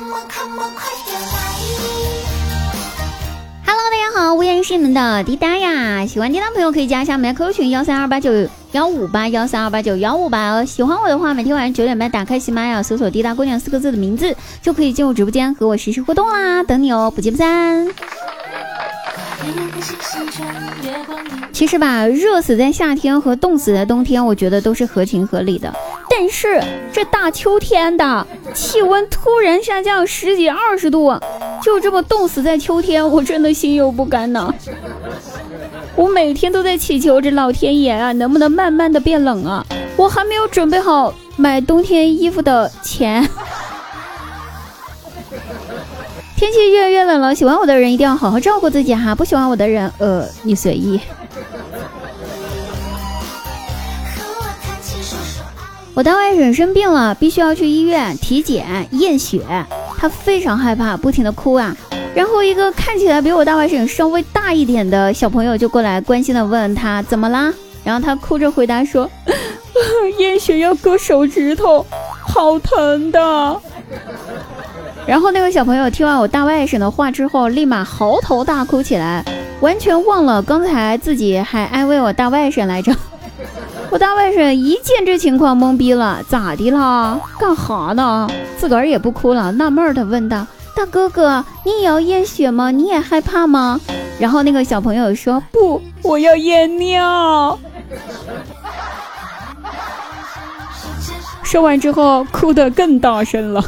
Hello，大家好，我也是你们的滴答呀。喜欢滴答朋友可以加一下我们的 QQ 群幺三二八九幺五八幺三二八九幺五八哦。喜欢我的话，每天晚上九点半打开喜马拉雅，搜索“滴答姑娘”四个字的名字，就可以进入直播间和我实时互动啦，等你哦，不见不散。其实吧，热死在夏天和冻死在冬天，我觉得都是合情合理的。但是这大秋天的气温突然下降十几二十度，就这么冻死在秋天，我真的心有不甘呐。我每天都在祈求这老天爷啊，能不能慢慢的变冷啊？我还没有准备好买冬天衣服的钱。天气越来越冷了，喜欢我的人一定要好好照顾自己哈，不喜欢我的人，呃，你随意。我大外甥生病了，必须要去医院体检验血，他非常害怕，不停的哭啊。然后一个看起来比我大外甥稍微大一点的小朋友就过来关心的问他怎么啦，然后他哭着回答说，验血要割手指头，好疼的。然后那个小朋友听完我大外甥的话之后，立马嚎啕大哭起来，完全忘了刚才自己还安慰我大外甥来着。我大外甥一见这情况懵逼了，咋的了？干哈呢？自个儿也不哭了，纳闷的问道：“大哥哥，你也要验血吗？你也害怕吗？”然后那个小朋友说：“不，我要验尿。”说完之后，哭得更大声了。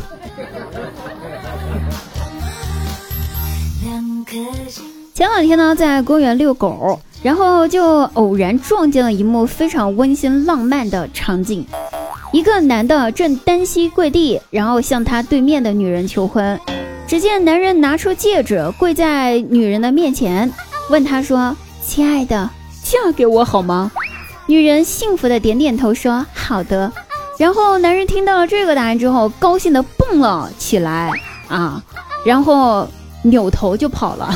前两天呢，在公园遛狗，然后就偶然撞见了一幕非常温馨浪漫的场景。一个男的正单膝跪地，然后向他对面的女人求婚。只见男人拿出戒指，跪在女人的面前，问她说：“亲爱的，嫁给我好吗？”女人幸福的点点头，说：“好的。”然后男人听到了这个答案之后，高兴的蹦了起来啊，然后扭头就跑了。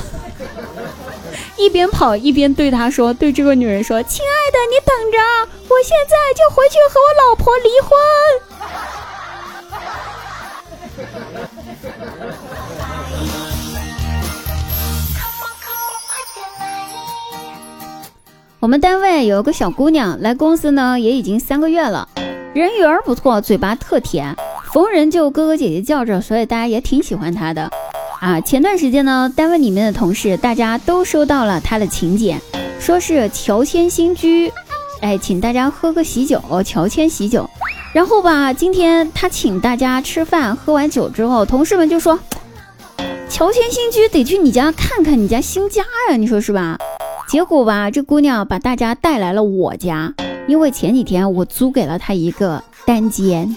一边跑一边对他说：“对这个女人说，亲爱的，你等着，我现在就回去和我老婆离婚。”我们单位有个小姑娘来公司呢，也已经三个月了，人缘不错，嘴巴特甜，逢人就哥哥姐姐叫着，所以大家也挺喜欢她的。啊，前段时间呢，单位里面的同事大家都收到了他的请柬，说是乔迁新居，哎，请大家喝个喜酒，乔迁喜酒。然后吧，今天他请大家吃饭，喝完酒之后，同事们就说，乔迁新居得去你家看看你家新家呀，你说是吧？结果吧，这姑娘把大家带来了我家，因为前几天我租给了她一个单间。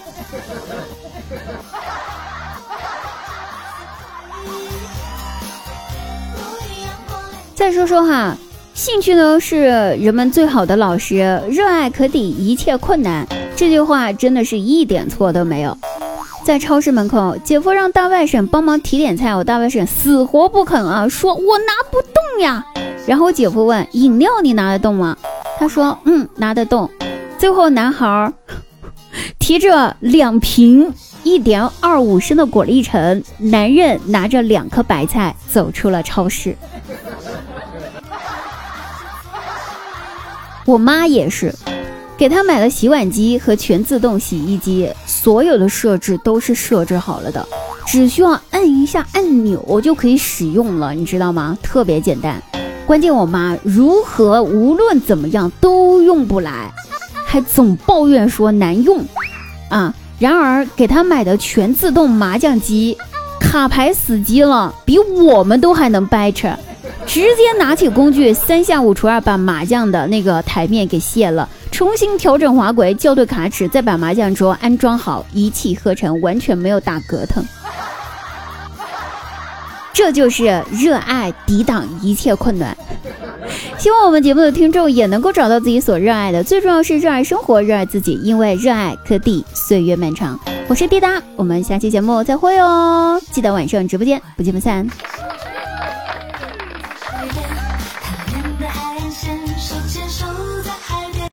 再说说哈，兴趣呢是人们最好的老师，热爱可抵一切困难。这句话真的是一点错都没有。在超市门口，姐夫让大外甥帮忙提点菜，我大外甥死活不肯啊，说我拿不动呀。然后姐夫问饮料你拿得动吗？他说嗯拿得动。最后男孩 提着两瓶一点二五升的果粒橙，男人拿着两颗白菜走出了超市。我妈也是，给她买了洗碗机和全自动洗衣机，所有的设置都是设置好了的，只需要按一下按钮就可以使用了，你知道吗？特别简单。关键我妈如何无论怎么样都用不来，还总抱怨说难用啊。然而给她买的全自动麻将机，卡牌死机了，比我们都还能掰扯。直接拿起工具，三下五除二把麻将的那个台面给卸了，重新调整滑轨，校对卡尺，再把麻将桌安装好，一气呵成，完全没有打隔疼。这就是热爱抵挡一切困难。希望我们节目的听众也能够找到自己所热爱的，最重要是热爱生活，热爱自己，因为热爱可抵岁月漫长。我是滴答，我们下期节目再会哦！记得晚上直播间不见不散。